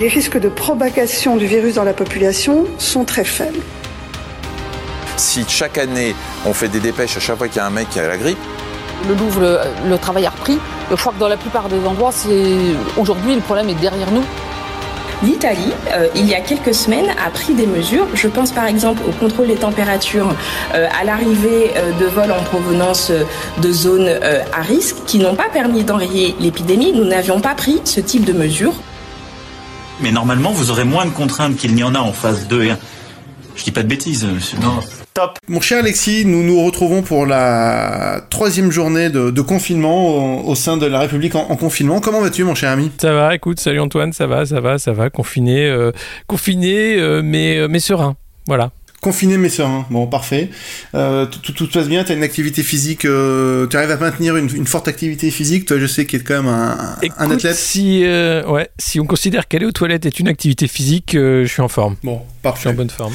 Les risques de propagation du virus dans la population sont très faibles. Si chaque année on fait des dépêches à chaque fois qu'il y a un mec qui a la grippe, le Louvre, le, travail a repris. Je crois que dans la plupart des endroits, c'est aujourd'hui le problème est derrière nous. L'Italie, euh, il y a quelques semaines, a pris des mesures. Je pense par exemple au contrôle des températures euh, à l'arrivée euh, de vols en provenance de zones à risque qui n'ont pas permis d'enrayer l'épidémie. Nous n'avions pas pris ce type de mesures. Mais normalement, vous aurez moins de contraintes qu'il n'y en a en phase 2 et 1. Je dis pas de bêtises, monsieur. Non. Top. Mon cher Alexis, nous nous retrouvons pour la troisième journée de, confinement au, sein de la République en, confinement. Comment vas-tu, mon cher ami? Ça va, écoute, salut Antoine, ça va, ça va, ça va, confiné, euh, confiné, euh, mais, euh, mais serein. Voilà. Confiné mais serein, bon parfait. Euh, tout, tout, passe bien, tu as une activité physique, euh, tu arrives à maintenir une, forte activité physique, toi je sais qu'il est quand même un, un athlète. Si, euh, ouais, si on considère qu'aller aux toilettes est une activité physique, je suis en forme. Bon, parfait. Je suis en bonne forme.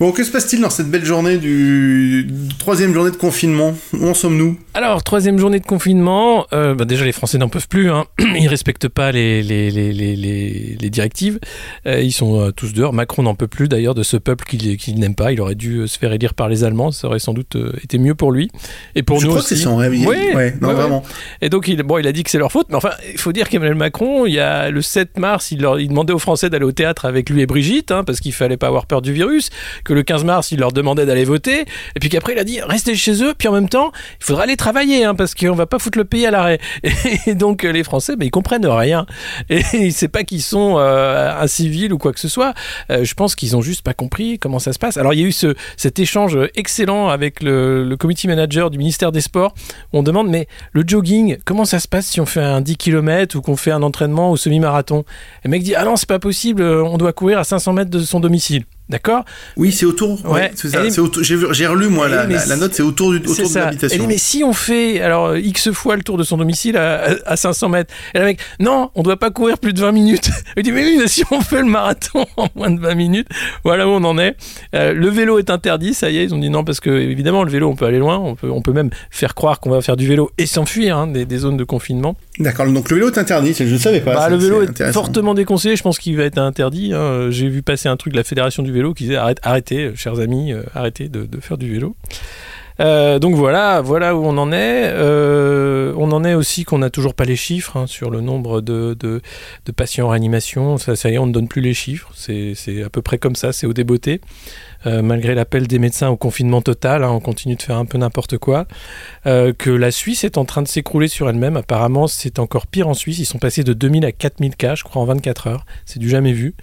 Bon, que se passe-t-il dans cette belle journée du troisième journée de confinement? Où en sommes-nous? Alors, troisième journée de confinement, bah déjà les Français n'en peuvent plus, hein. ils respectent pas les, les, les, les, les directives, ils sont tous dehors, Macron n'en peut plus d'ailleurs de ce peuple qu'il qui n'aime pas il aurait dû euh, se faire élire par les Allemands. Ça aurait sans doute euh, été mieux pour lui. Et pour Je nous crois aussi. que c'est son rêve. Oui, non, vraiment. Et donc, il, bon, il a dit que c'est leur faute. Mais enfin, il faut dire qu'Emmanuel Macron, il y a le 7 mars, il, leur, il demandait aux Français d'aller au théâtre avec lui et Brigitte, hein, parce qu'il fallait pas avoir peur du virus. Que le 15 mars, il leur demandait d'aller voter. Et puis qu'après, il a dit restez chez eux. Puis en même temps, il faudra aller travailler, hein, parce qu'on va pas foutre le pays à l'arrêt. Et donc, les Français, mais ils comprennent rien. Et c'est pas qu'ils sont euh, incivils ou quoi que ce soit. Euh, je pense qu'ils ont juste pas compris comment ça se passe. Alors, il y a eu ce, cet échange excellent avec le, le committee manager du ministère des Sports. On demande, mais le jogging, comment ça se passe si on fait un 10 km ou qu'on fait un entraînement au semi-marathon? Et le mec dit, ah non, c'est pas possible, on doit courir à 500 mètres de son domicile. D'accord Oui, c'est autour. Ouais. c'est ça. J'ai relu, moi, la, la, note, c'est autour, du, autour de l'habitation. Mais si on fait alors X fois le tour de son domicile à, à 500 mètres, et le mec, non, on doit pas courir plus de 20 minutes. Il dit, mais oui, mais si on fait le marathon en moins de 20 minutes, voilà où on en est. Euh, le vélo est interdit, ça y est, ils ont dit non, parce que évidemment, le vélo, on peut aller loin, on peut, on peut même faire croire qu'on va faire du vélo et s'enfuir hein, des, des, zones de confinement. D'accord, donc le vélo est interdit, je ne savais pas. Bah, le vélo est, fortement déconseillé, je pense qu'il va être interdit. Hein. J'ai vu passer un truc de la Fédération du vélo qui disait arrête, arrêtez, chers amis, euh, arrêtez de, faire du vélo. Euh, donc voilà, voilà où on en est. on en est aussi qu'on n'a toujours pas les chiffres hein, sur le nombre de, de, patients en réanimation. Ça, ça y est, on ne donne plus les chiffres. C'est à peu près comme ça, c'est au débeauté. malgré l'appel des médecins au confinement total, hein, on continue de faire un peu n'importe quoi. que la Suisse est en train de s'écrouler sur elle-même. Apparemment, c'est encore pire en Suisse. Ils sont passés de 2000 à 4000 cas, je crois, en 24 heures. C'est du jamais vu.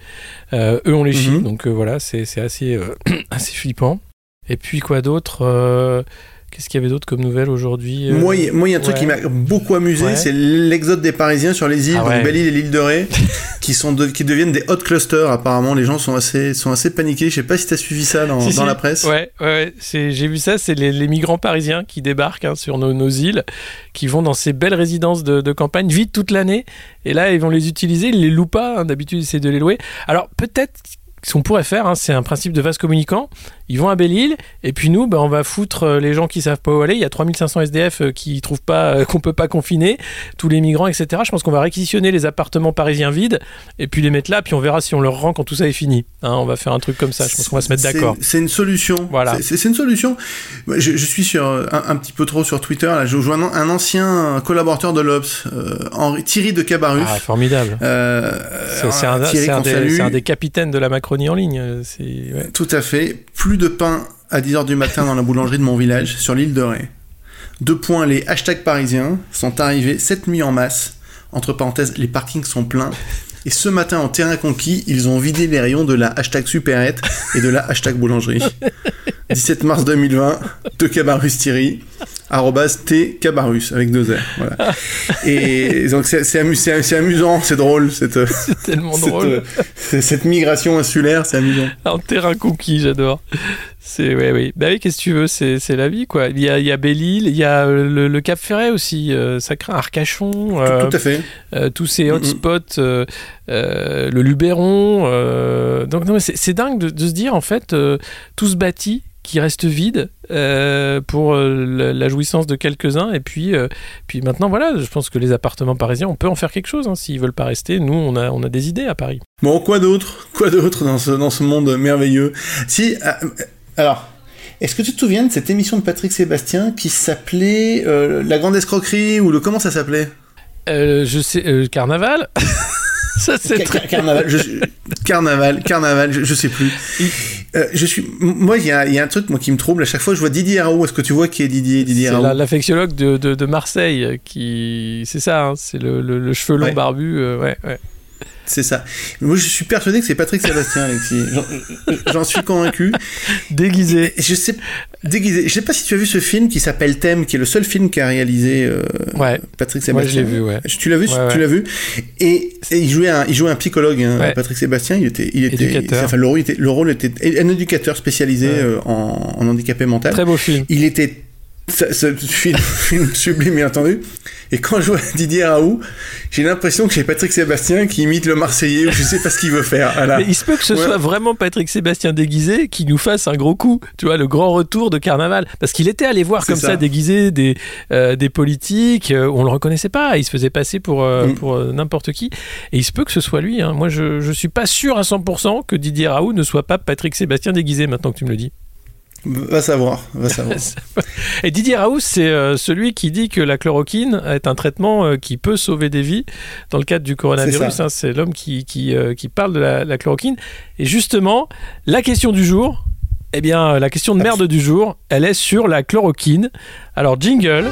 eux, on les chie. Donc voilà, c'est assez, assez flippant. Et puis quoi d'autre Qu'est-ce qu'il y avait d'autre comme nouvelle aujourd'hui Moi, il y a un truc qui m'a beaucoup amusé, c'est l'exode des Parisiens sur les îles, ah Belle-Île et l'île de Ré, qui, sont qui deviennent des hot clusters. Apparemment, les gens sont assez, sont assez paniqués. Je sais pas si tu as suivi ça dans, dans la presse. Ouais, ouais, j'ai vu ça. C'est les, migrants parisiens qui débarquent hein, sur nos, nos, îles, qui vont dans ces belles résidences de, de campagne, vite toute l'année. Et là, ils vont les utiliser. Ils les louent pas. Hein, D'habitude, c'est de les louer. Alors peut-être ce qu'on pourrait faire, hein, c'est un principe de vase communicant. Ils vont à Belle-Île, et puis nous, ben, on va foutre euh, les gens qui savent pas où aller. Il y a 3500 SDF euh, qui trouvent pas, euh, qu'on peut pas confiner, tous les migrants, etc. Je pense qu'on va réquisitionner les appartements parisiens vides, et puis les mettre là, puis on verra si on leur rend quand tout ça est fini. Hein, on va faire un truc comme ça. Je pense qu'on va se mettre d'accord. C'est une solution. Voilà. C'est une solution. Je, suis sur un, petit peu trop sur Twitter. Là, je vois un, ancien collaborateur de l'Obs, Thierry de Cabarrus. Ah, formidable. c'est un, un, des capitaines de la Macronie en ligne. Ouais. Tout à fait. Plus de pain à 10h du matin dans la boulangerie de mon village, sur l'île de Ré. Deux points, les hashtags parisiens sont arrivés cette nuit en masse. Entre parenthèses, les parkings sont pleins. Et ce matin, en terrain conquis, ils ont vidé les rayons de la hashtag supérette et de la hashtag boulangerie. 17 mars 2020, de Cabarus Thierry, arrobas T Cabarus, avec deux R. Voilà. Et donc c'est amusant, c'est drôle. Cette, tellement drôle. Cette, migration insulaire, c'est amusant. En terrain conquis, j'adore. C'est ouais, oui. Bah oui, qu'est-ce que tu veux, c'est, la vie quoi. Il y a, il y a Belle-Île, il y a euh, le, Cap Ferret aussi, euh, ça craint Arcachon. tout, à euh, fait. tous ces hotspots, le Luberon. donc non, c'est, c'est dingue de, de, se dire en fait, tout ce bâti qui reste vide euh, pour euh, la, jouissance de quelques-uns. Et puis, euh, puis maintenant, voilà, je pense que les appartements parisiens, on peut en faire quelque chose. hein, S'ils veulent pas rester, nous, on a, on a des idées à Paris. Bon, quoi d'autre Quoi d'autre dans ce, dans ce monde merveilleux? Si, alors, est-ce que tu te souviens de cette émission de Patrick Sébastien qui s'appelait La Grande Escroquerie ou le comment ça s'appelait? Je sais, carnaval Ça, c'est Car- très. car- Carnaval, je carnaval, carnaval, je, je sais plus. Euh, je suis, moi, il y a, il y a un truc moi qui me trouble à chaque fois. Je vois Didier Raoult. Est-ce que tu vois qui est Didier Didier C'est Raoult la- l'infectiologue de, de, de Marseille euh, qui. C'est ça, hein, c'est le, le, le cheveu long Ouais. barbu. euh, ouais, ouais. C'est ça. Moi, je suis persuadé que c'est Patrick Sébastien, Alexis. J'en- suis convaincu. Déguisé. Je sais, déguisé. Je sais pas si tu as vu ce film qui s'appelle Thème, qui est le seul film qu'a réalisé euh, Ouais. Patrick Moi, Sébastien. je l'ai vu, ouais. Tu l'as vu, Ouais, tu l'as vu? Et, et il jouait un, il jouait un psychologue, hein. Patrick Sébastien. Il était, il était, Éducateur. enfin, le rôle était, le rôle était un éducateur spécialisé euh, en, en handicapé mental. Très beau film. Il était ce, film, film sublime, bien entendu. Et quand je vois Didier Raoult, j'ai l'impression que c'est Patrick Sébastien qui imite le Marseillais ou je sais pas ce qu'il veut faire. Voilà. Mais il se peut que ce Ouais. soit vraiment Patrick Sébastien déguisé qui nous fasse un gros coup, tu vois, le grand retour de carnaval. Parce qu'il était allé voir comme ça, ça. déguisé des, euh, des politiques, euh, on le reconnaissait pas, il se faisait passer pour, euh, Mm. pour euh, n'importe qui. Et il se peut que ce soit lui. hein. Moi, je, je suis pas sûr à 100% que Didier Raoult ne soit pas Patrick Sébastien déguisé maintenant que tu me le dis. Va savoir, va savoir. Et Didier Raoult, c'est euh, celui qui dit que la chloroquine est un traitement euh, qui peut sauver des vies dans le cadre du coronavirus. C'est hein. L'homme qui, qui, euh, qui parle de la, la chloroquine. Et justement, la question du jour, eh bien, la question de merde du jour, elle est sur la chloroquine. Alors, jingle.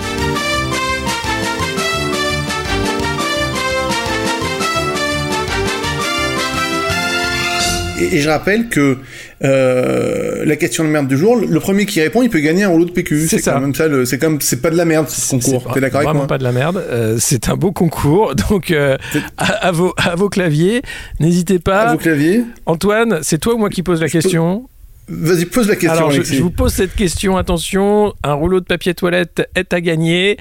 Et, et je rappelle que euh, la question de merde du jour, le premier qui répond, il peut gagner un rouleau de PQ. C'est ça. C'est comme, c'est pas de la merde ce concours. C'est T'es d'accord avec Vraiment moi pas de la merde. Euh, c'est un beau concours. Donc, euh, à, à vos, à vos claviers, n'hésitez pas. À vos claviers. Antoine, c'est toi ou moi qui pose la question? Vas-y, pose la question. Alors, je vous pose cette question. Attention, un rouleau de papier toilette est à gagner.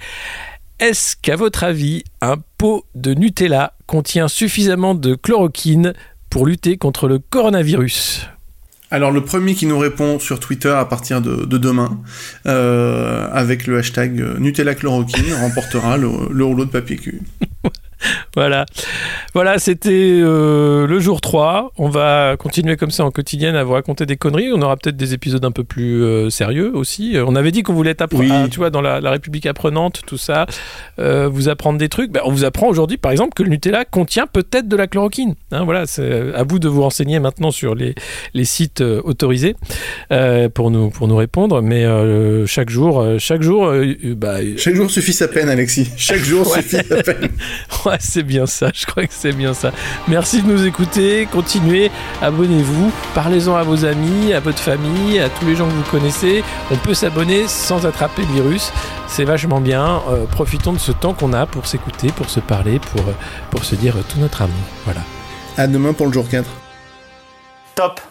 Est-ce qu'à votre avis, un pot de Nutella contient suffisamment de chloroquine pour lutter contre le coronavirus Alors le premier qui nous répond sur Twitter à partir de, de demain, euh, avec le hashtag euh, Nutella chloroquine, remportera le, le rouleau de papier cul. Voilà, voilà c'était euh, le jour 3. On va continuer comme ça en quotidienne à vous raconter des conneries. On aura peut-être des épisodes un peu plus euh, sérieux aussi. Euh, On avait dit qu'on voulait être appre- Oui. ah, tu vois, dans la, la République apprenante, tout ça, euh, vous apprendre des trucs. Ben, on vous apprend aujourd'hui, par exemple, que le Nutella contient peut-être de la chloroquine. Hein, voilà, c'est à vous de vous renseigner maintenant sur les, les sites autorisés pour, nous, pour nous répondre. Mais chaque jour, chaque jour, bah, Chaque jour suffit sa peine, Alexis. Chaque jour Ouais. suffit sa peine. Ouais, c'est bien ça, je crois que c'est bien ça. Merci de nous écouter, continuez, abonnez-vous, parlez-en à vos amis, à votre famille, à tous les gens que vous connaissez. On peut s'abonner sans attraper le virus, c'est vachement bien. Euh, profitons de ce temps qu'on a pour s'écouter, pour se parler, pour, euh, pour se dire tout notre amour. Voilà. À demain pour le jour 4. Top